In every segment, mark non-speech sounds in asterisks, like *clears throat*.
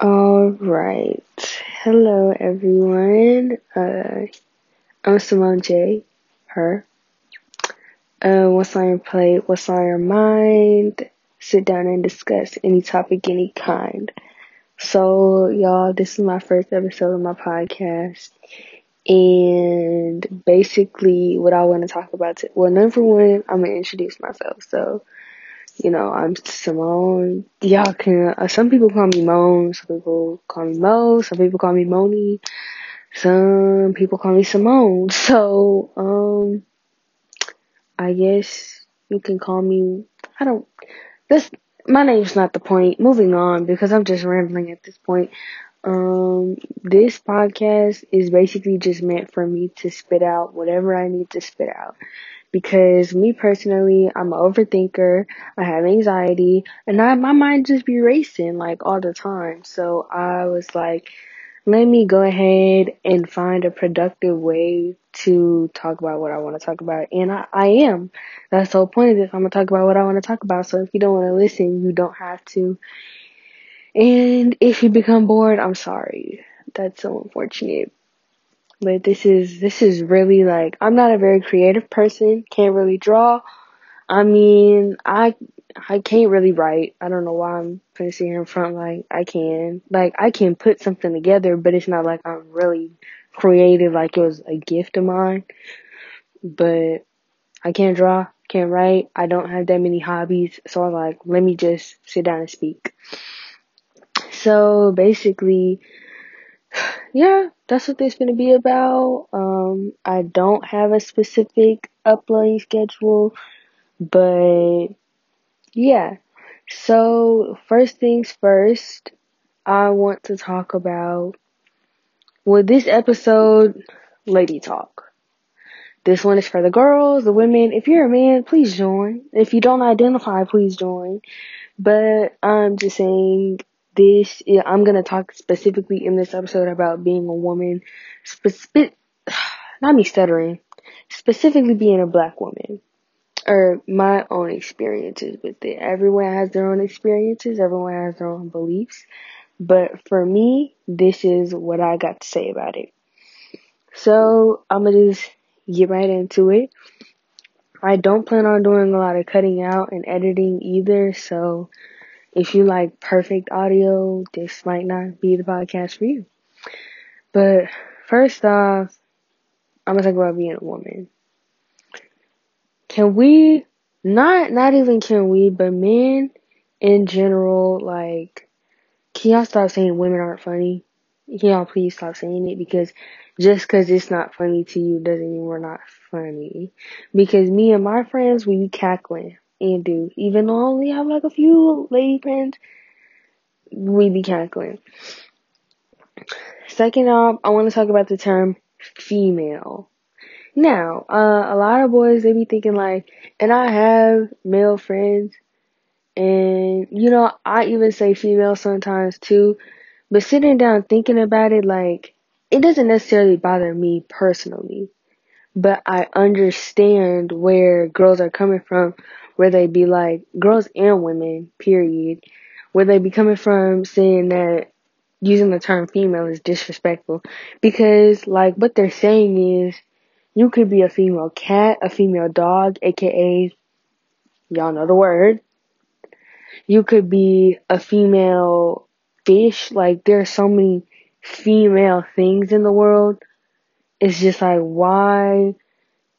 All right. Hello, everyone. Uh, I'm Simone J. Her. Uh, what's on your plate? What's on your mind? Sit down and discuss any topic, any kind. So, y'all, this is my first episode of my podcast. And basically, what I want to talk about, t- well, number one, I'm going to introduce myself. So, you know, I'm Simone. Y'all can, uh, some people call me Moan, some people call me Mo, some people call me Moni, some people call me Simone. *laughs* So, um, I guess you can call me, I don't, this, my name's not the point. Moving on, because I'm just rambling at this point. Um, this podcast is basically just meant for me to spit out whatever I need to spit out because me personally, I'm an overthinker. I have anxiety and I, my mind just be racing like all the time. So I was like, let me go ahead and find a productive way to talk about what I want to talk about. And I, I am. That's the whole point of this. I'm going to talk about what I want to talk about. So if you don't want to listen, you don't have to. And if you become bored, I'm sorry. That's so unfortunate. But this is, this is really like, I'm not a very creative person, can't really draw. I mean, I, I can't really write. I don't know why I'm putting sit here in front like I can. Like I can put something together, but it's not like I'm really creative like it was a gift of mine. But I can't draw, can't write. I don't have that many hobbies. So I'm like, let me just sit down and speak. So basically, *sighs* yeah, that's what this is to be about. Um, I don't have a specific uploading schedule, but yeah. So first things first, I want to talk about, well, this episode, lady talk. This one is for the girls, the women. If you're a man, please join. If you don't identify, please join. But I'm just saying, this I'm gonna talk specifically in this episode about being a woman, specific, *sighs* not me stuttering, specifically being a black woman, or my own experiences with it. Everyone has their own experiences, everyone has their own beliefs, but for me, this is what I got to say about it. So I'm gonna just get right into it. I don't plan on doing a lot of cutting out and editing either, so if you like perfect audio, this might not be the podcast for you. But first off, I'm gonna talk about being a woman. Can we not not even can we, but men in general, like can y'all stop saying women aren't funny? Can y'all please stop saying it because just cause it's not funny to you doesn't mean we're not funny. Because me and my friends, we cackling and do. Even though I only have like a few lady friends, we be cackling. Second off, I want to talk about the term female. Now, uh, a lot of boys, they be thinking like, and I have male friends, and you know, I even say female sometimes too, but sitting down thinking about it, like, it doesn't necessarily bother me personally, but I understand where girls are coming from where they be like, girls and women, period, where they be coming from saying that using the term female is disrespectful. Because, like, what they're saying is, you could be a female cat, a female dog, aka, y'all know the word. You could be a female fish. Like, there's so many female things in the world. It's just like, why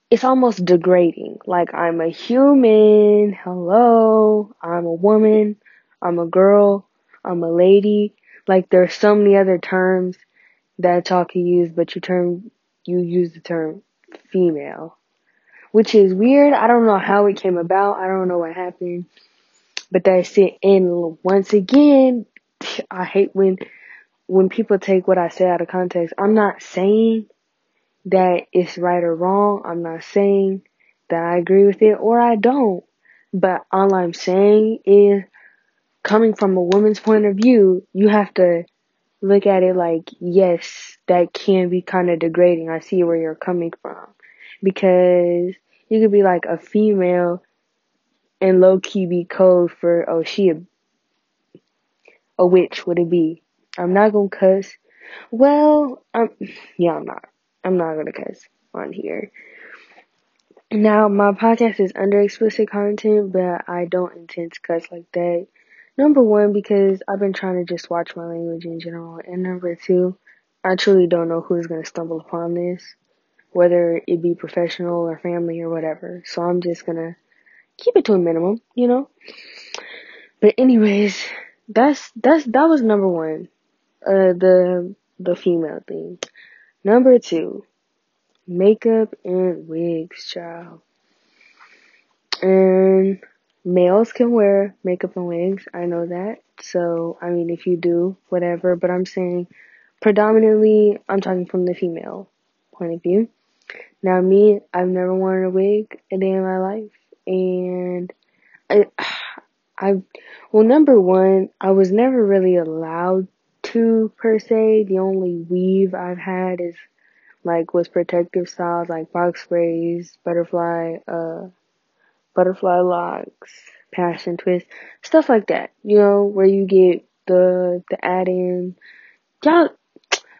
it's almost degrading. Like I'm a human. Hello. I'm a woman. I'm a girl. I'm a lady. Like there's so many other terms that y'all can use, but you term, you use the term female, which is weird. I don't know how it came about. I don't know what happened, but that's it. And once again, I hate when, when people take what I say out of context. I'm not saying that it's right or wrong. I'm not saying that I agree with it or I don't. But all I'm saying is coming from a woman's point of view, you have to look at it like, yes, that can be kind of degrading. I see where you're coming from. Because you could be like a female and low key be code for, oh, she a, a witch, would it be? I'm not gonna cuss. Well, um, yeah, I'm not. I'm not gonna cuss on here. Now, my podcast is under explicit content, but I don't intend to cuss like that. Number one, because I've been trying to just watch my language in general. And number two, I truly don't know who's going to stumble upon this, whether it be professional or family or whatever. So I'm just going to keep it to a minimum, you know? But anyways, that's, that's, that was number one. Uh, the, the female thing. Number two, makeup and wigs, child. And males can wear makeup and wigs. I know that. So, I mean, if you do, whatever. But I'm saying predominantly, I'm talking from the female point of view. Now, me, I've never worn a wig a day in my life. And I, *sighs* I, well, number one, I was never really allowed to per se. The only weave I've had is like with protective styles like box braids, butterfly, uh, butterfly locks, passion twist, stuff like that. You know, where you get the the add in. Y'all,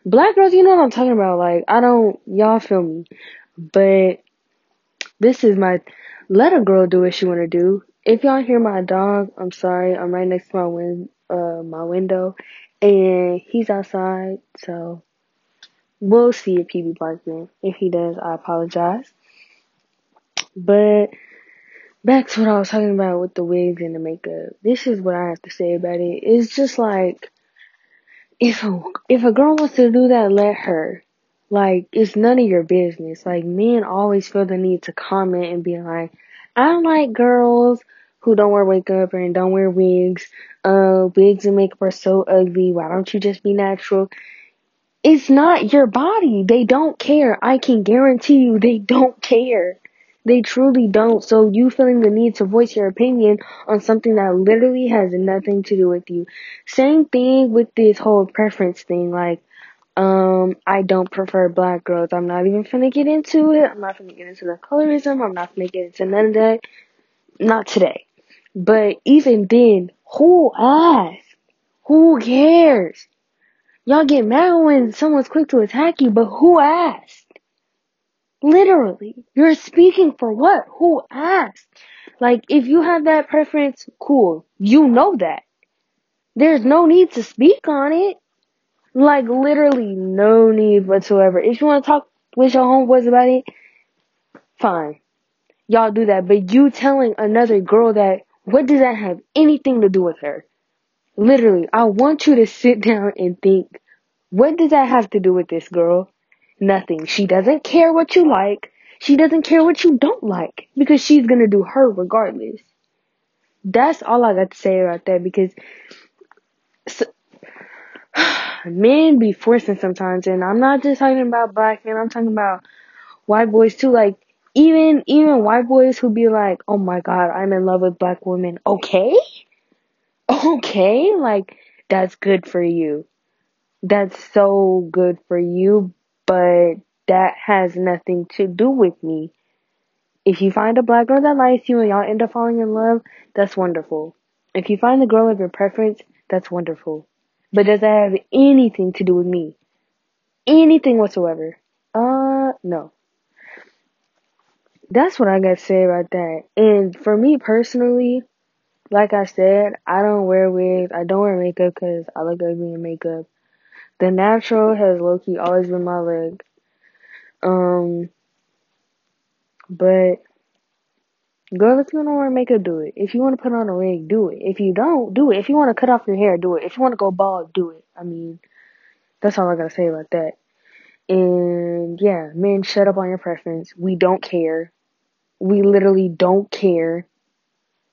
black girls, you know what I'm talking about. Like, I don't, y'all feel me, but this is my. Let a girl do what she wanna do. If y'all hear my dog, I'm sorry. I'm right next to my win, uh, my window, and he's outside, so We'll see if he be barking. If he does, I apologize. But back to what I was talking about with the wigs and the makeup. This is what I have to say about it. It's just like if a if a girl wants to do that, let her. Like it's none of your business. Like men always feel the need to comment and be like, I don't like girls who don't wear makeup and don't wear wigs. Uh, wigs and makeup are so ugly. Why don't you just be natural? It's not your body. They don't care. I can guarantee you they don't care. They truly don't. So you feeling the need to voice your opinion on something that literally has nothing to do with you. Same thing with this whole preference thing. Like, um, I don't prefer black girls. I'm not even gonna get into it. I'm not gonna get into the colorism. I'm not gonna get into none of that. Not today. But even then, who asked? Who cares? Y'all get mad when someone's quick to attack you, but who asked? Literally. You're speaking for what? Who asked? Like, if you have that preference, cool. You know that. There's no need to speak on it. Like, literally no need whatsoever. If you want to talk with your homeboys about it, fine. Y'all do that. But you telling another girl that, what does that have anything to do with her? Literally, I want you to sit *laughs* down and think, what does that have to do with this girl? Nothing. She doesn't care what you like. She doesn't care what you don't like because she's gonna do her regardless. That's all I got to say about that because so, *sighs* men be forcing sometimes, and I'm not just talking about black men. I'm talking about white boys too. Like even even white boys who be like, "Oh my god, I'm in love with black women." Okay, *laughs* okay, like that's good for you. That's so good for you, but that has nothing to do with me. If you find a black girl that likes you and y'all end up falling in love, that's wonderful. If you find the girl of your preference, that's wonderful. But does that have anything to do with me? Anything whatsoever? Uh, no. That's what I got to say about that. And for me personally, like I said, I don't wear wigs. I don't wear makeup because I look ugly in makeup. The natural has low key always been my look. Um, but girl, if you want to wear makeup, do it. If you want to put on a wig, do it. If you don't, do it. If you want to cut off your hair, do it. If you want to go bald, do it. I mean, that's all I gotta say about that. And yeah, men, shut up on your preference. We don't care. We literally don't care.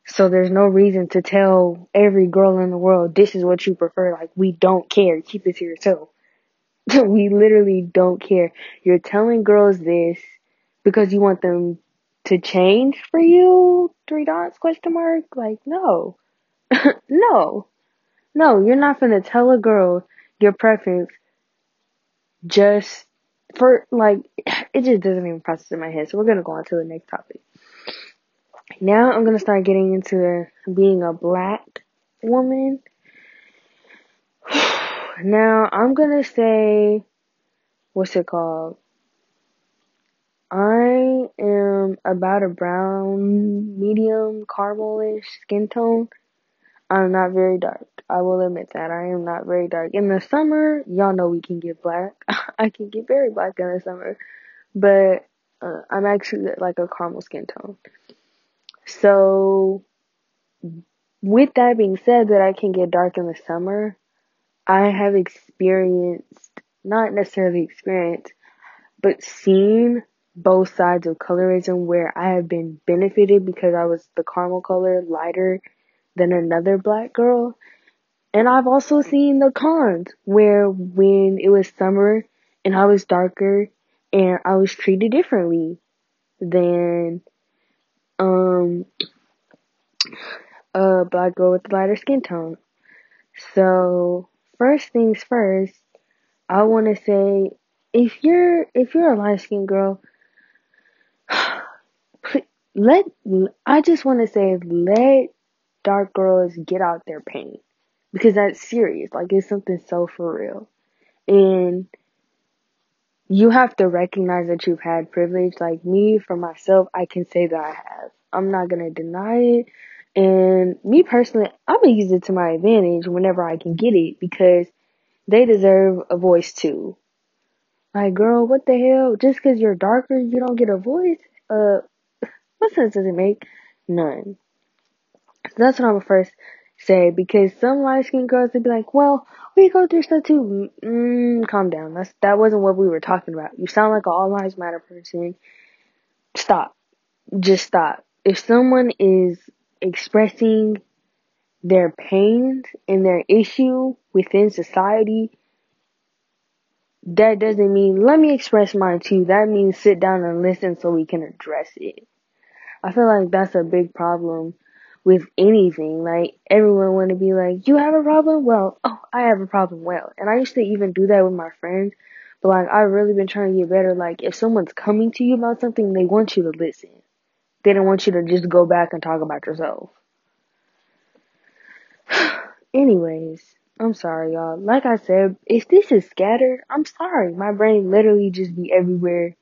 So there's no reason to tell every girl in the world this is what you prefer. Like we don't care. Keep it to yourself. *laughs* we literally don't care. You're telling girls this because you want them to change for you? Three dots question mark? Like no. *laughs* no. No, you're not gonna tell a girl your preference just for like *sighs* it just doesn't even process in my head. So we're gonna go on to the next topic. Now I'm gonna start getting into being a black woman. *sighs* Now I'm gonna say, what's it called? I am about a brown, medium, caramelish skin tone. I'm not very dark. I will admit that I am not very dark. In the summer, y'all know we can get black. *laughs* I can get very black in the summer, but uh, I'm actually like a caramel skin tone. So, with that being said, that I can get dark in the summer, I have experienced, not necessarily experienced, but seen both sides of colorism where I have been benefited because I was the caramel color lighter than another black girl. And I've also seen the cons where when it was summer and I was darker and I was treated differently than um a black girl with a lighter skin tone. So first things first, I want to say if you're if you're a light skinned girl, *sighs* let I just want to say let dark girls get out their pain because that's serious. Like it's something so for real, and you have to recognize that you've had privilege. Like me, for myself, I can say that I have. I'm not gonna deny it. And me personally, I'm gonna use it to my advantage whenever I can get it because they deserve a voice too. Like, girl, what the hell? Just because you're darker, you don't get a voice? Uh, *laughs* what sense does it make? None. So that's what I'm first say because some light skinned girls would be like, well, we go through stuff too. Mm, calm down. That's that wasn't what we were talking about. You sound like an all lives matter person. Stop. Just stop. If someone is expressing their pains and their issue within society, that doesn't mean let me express mine too. That means sit down and listen so we can address it. I feel like that's a big problem with anything. Like everyone want to be like, you have a problem? Well, oh, I have a problem. Well, and I used to even do that with my friends. But like I've really been trying to get better. Like if someone's coming to you about something, they want you to listen. They don't want you to just go back and talk about yourself. *sighs* Anyways, I'm sorry, y'all. Like I said, if this is scattered, I'm sorry. My brain literally just be everywhere.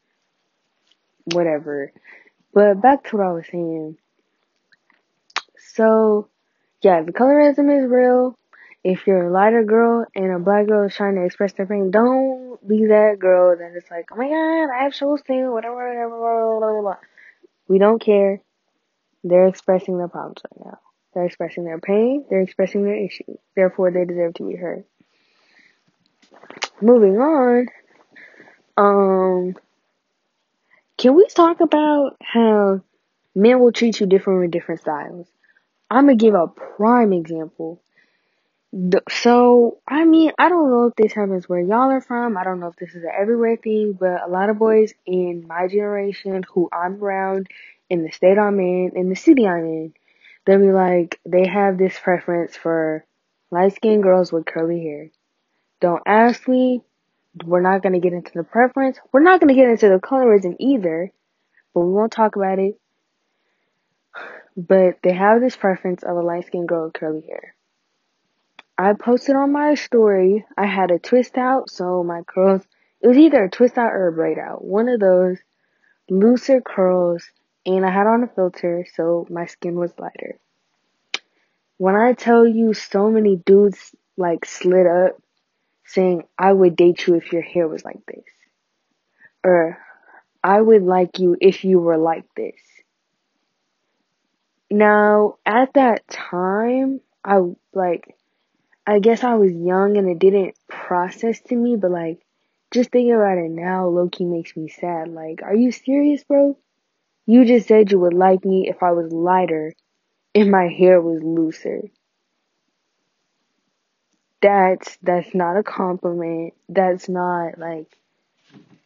Whatever. But back to what I was saying. So, yeah, the colorism is real. If you're a lighter girl and a black girl is trying to express their pain, don't be that girl that is like, oh my god, I have shows too, whatever, whatever, blah, blah, blah, blah. We don't care. They're expressing their problems right now. They're expressing their pain. They're expressing their issues. Therefore, they deserve to be heard. Moving on. Um, can we talk about how men will treat you different with different styles? I'm gonna give a prime example. So, I mean, I don't know if this happens where y'all are from. I don't know if this is an everywhere thing, but a lot of boys in my generation who I'm around, in the state I'm in, in the city I'm in, they'll be like, they have this preference for light skinned girls with curly hair. Don't ask me. We're not gonna get into the preference. We're not gonna get into the colorism either, but we won't talk about it. But they have this preference of a light skinned girl with curly hair. I posted on my story, I had a twist out, so my curls, it was either a twist out or a braid out. One of those looser curls, and I had on a filter, so my skin was lighter. When I tell you so many dudes like slid up saying, I would date you if your hair was like this. Or, I would like you if you were like this. Now, at that time, I like, I guess I was young and it didn't process to me, but like, just thinking about it now, Loki makes me sad. Like, are you serious, bro? You just said you would like me if I was lighter and my hair was looser. That's, that's not a compliment. That's not like,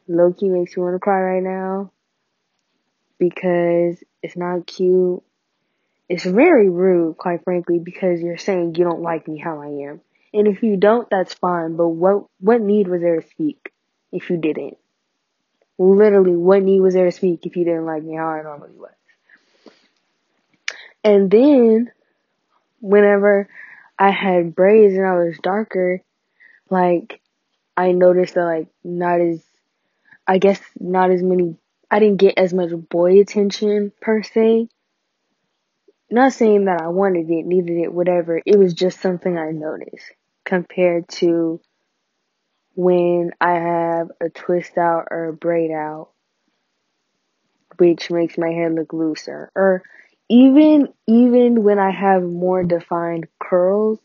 Loki makes me want to cry right now. Because it's not cute it's very rude, quite frankly, because you're saying you don't like me how I am. And if you don't, that's fine, but what, what need was there to speak if you didn't? Literally, what need was there to speak if you didn't like me how I normally was? And then, whenever I had braids and I was darker, like I noticed that like not as I guess not as many I didn't get as much boy attention per se. Not saying that I wanted it, needed it, whatever. It was just something I noticed compared to when I have a twist out or a braid out, which makes my hair look looser. Or even, even when I have more defined curls,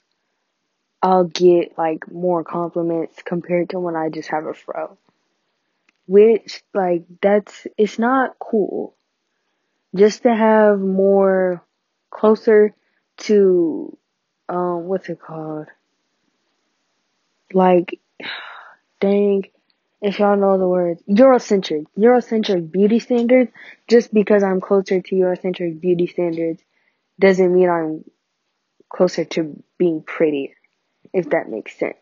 I'll get like more compliments compared to when I just have a fro. Which, like, that's, it's not cool. Just to have more closer to, um, what's it called? Like, *sighs* dang, if y'all know the words, Eurocentric, Eurocentric beauty standards, just because I'm closer to Eurocentric beauty standards doesn't mean I'm closer to being prettier, if that makes sense.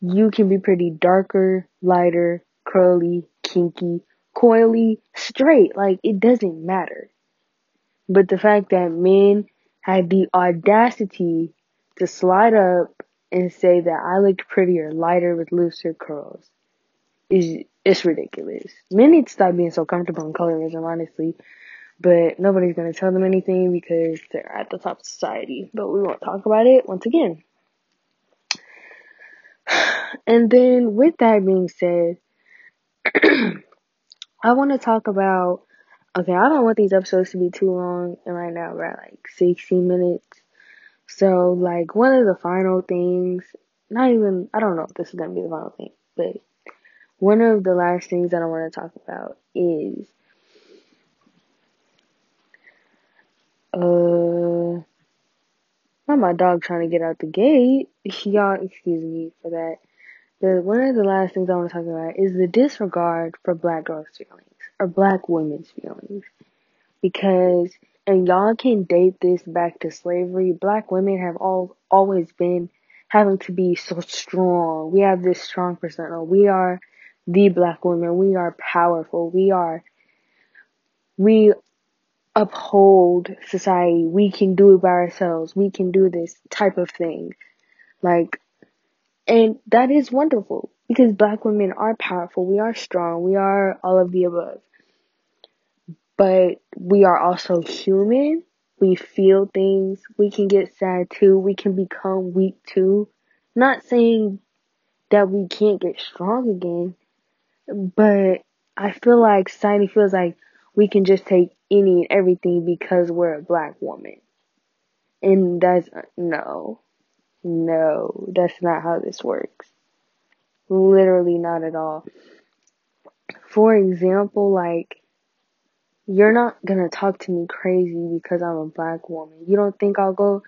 You can be pretty darker, lighter, curly, kinky, coily, straight, like it doesn't matter. But the fact that men had the audacity to slide up and say that I looked prettier, lighter with looser curls is it's ridiculous. Men need to stop being so comfortable in colorism, honestly. But nobody's gonna tell them anything because they're at the top of society. But we won't talk about it once again. *sighs* And then with that being said, *clears throat* I want to talk about okay, I don't want these episodes to be too long and right now we're at like 60 minutes. So like one of the final things, not even I don't know if this is gonna be the final thing, but one of the last things that I want to talk about is uh not my dog trying to get out the gate. *laughs* Y'all excuse me for that. But one of the last things I want to talk about is the disregard for black girls' feelings black women's feelings. Because and y'all can date this back to slavery. Black women have all always been having to be so strong. We have this strong persona. Oh, we are the black women. We are powerful. We are we uphold society. We can do it by ourselves. We can do this type of thing. Like and that is wonderful because black women are powerful. We are strong. We are all of the above but we are also human. We feel things. We can get sad too. We can become weak too. Not saying that we can't get strong again, but I feel like society feels like we can just take any and everything because we're a black woman. And that's, no. No, that's not how this works. Literally not at all. For example, like, you're not gonna talk to me crazy because I'm a black woman. You don't think I'll go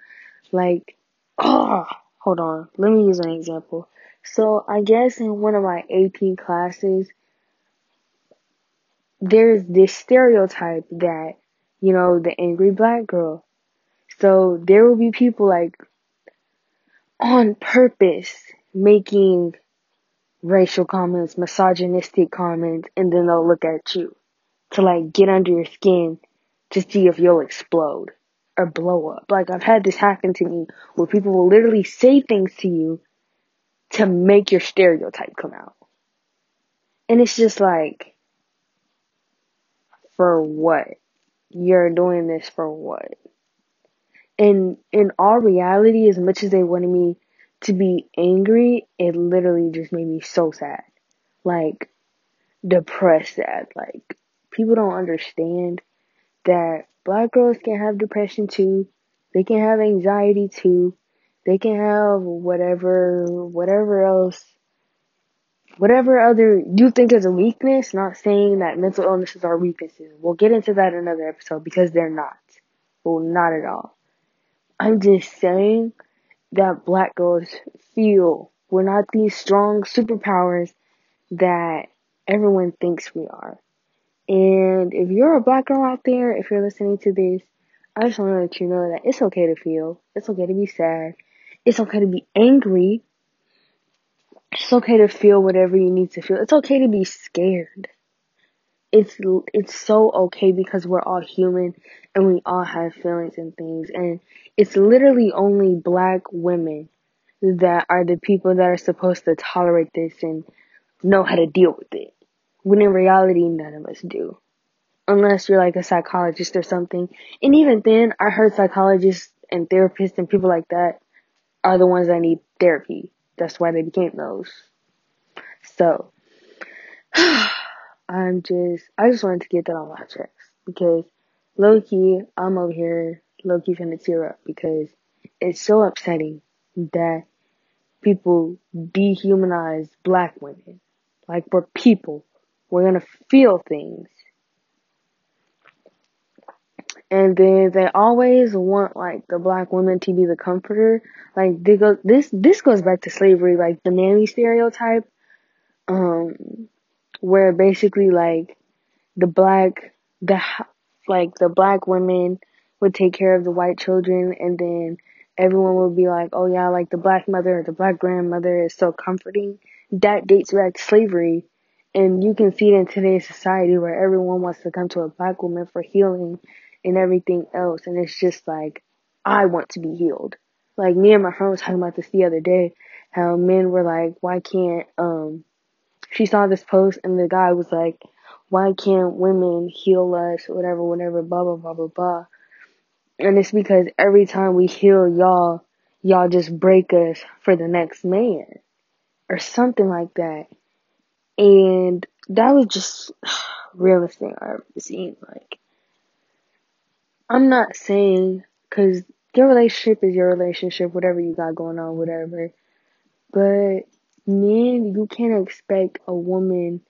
like, oh, hold on. Let me use an example. So I guess in one of my AP classes, there's this stereotype that, you know, the angry black girl. So there will be people like on purpose making racial comments, misogynistic comments, and then they'll look at you to like get under your skin to see if you'll explode or blow up. Like I've had this happen to me where people will literally say things to you to make your stereotype come out. And it's just like, for what? You're doing this for what? And in all reality, as much as they wanted me to be angry, it literally just made me so sad. Like, depressed sad. Like, people don't understand that black girls can have depression too. They can have anxiety too. They can have whatever, whatever else, whatever other you think is a weakness. Not saying that mental illnesses are weaknesses. We'll get into that in another episode because they're not. Well, not at all. I'm just saying that black girls feel we're not these strong superpowers that everyone thinks we are. And if you're a black girl out there, if you're listening to this, I just want to let you know that it's okay to feel. It's okay to be sad. It's okay to be angry. It's okay to feel whatever you need to feel. It's okay to be scared. It's it's so okay because we're all human and we all have feelings and things and it's literally only black women that are the people that are supposed to tolerate this and know how to deal with it. When in reality, none of us do. Unless you're like a psychologist or something. And even then, I heard psychologists and therapists and people like that are the ones that need therapy. That's why they became those. So, *sighs* I'm just, I just wanted to get that on my chest because low key, I'm over here low key finna tear up because it's so upsetting that people dehumanize black women. Like we're people. We're gonna feel things. And then they always want like the black woman to be the comforter. Like they go this this goes back to slavery, like the nanny stereotype. Um where basically like the black the like the black women would take care of the white children and then everyone would be like, oh yeah, like the black mother or the black grandmother is so comforting. That dates back to slavery. And you can see it in today's society where everyone wants to come to a black woman for healing and everything else. And it's just like, I want to be healed. Like me and my friend was talking about this the other day, how men were like, why can't, um, she saw this post and the guy was like, why can't women heal us, whatever, whatever, blah, blah, blah, blah, blah. And it's because every time we heal y'all, y'all just break us for the next man. Or something like that. And that was just *sighs* realest thing I've ever seen. Like, I'm not saying, cause your relationship is your relationship, whatever you got going on, whatever. But man, you can't expect a woman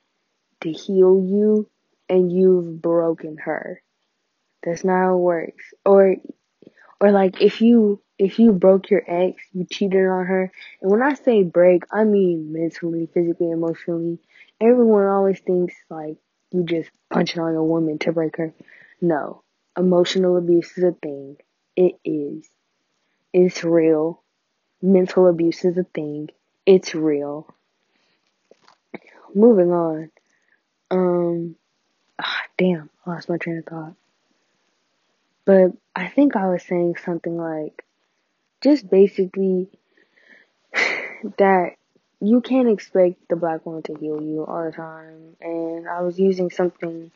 to heal you and you've broken her. That's not how it works. Or, or like if you, if you broke your ex, you cheated on her. And when I say break, I mean mentally, physically, emotionally. Everyone always thinks like you just punching on a woman to break her. No. Emotional abuse is a thing. It is. It's real. Mental abuse is a thing. It's real. Moving on. Um, ah, damn, I lost my train of thought. But I think I was saying something like, just basically *sighs* that you can't expect the black woman to heal you all the time. And I was using something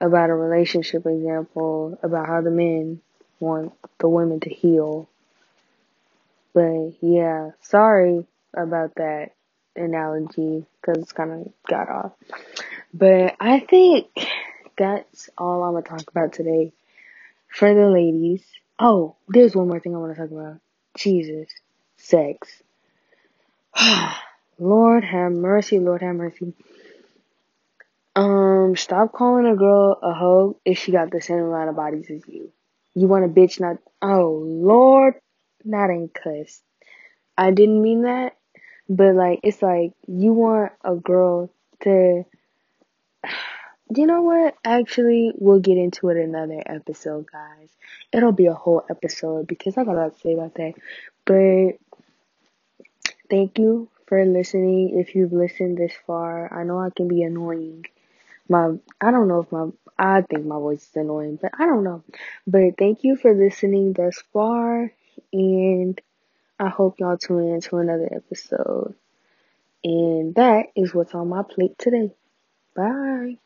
about a relationship example about how the men want the women to heal. But yeah, sorry about that analogy because it's kind of got off. But I think that's all I'm gonna talk about today for the ladies. Oh, there's one more thing I want to talk about. Jesus. Sex. *sighs* *sighs* Lord have mercy, Lord have mercy. Um, stop calling a girl a hoe if she got the same amount of bodies as you. You want a bitch not, oh Lord, not in cuss. I didn't mean that, but like, it's like, you want a girl to, *sighs* you know what? Actually, we'll get into it another episode, guys. It'll be a whole episode because I got a lot to say about that. But thank you for listening. If you've listened this far, I know I can be annoying. My, I don't know if my, I think my voice is annoying, but I don't know. But thank you for listening thus far, and I hope y'all tune in to another episode. And that is what's on my plate today. Bye.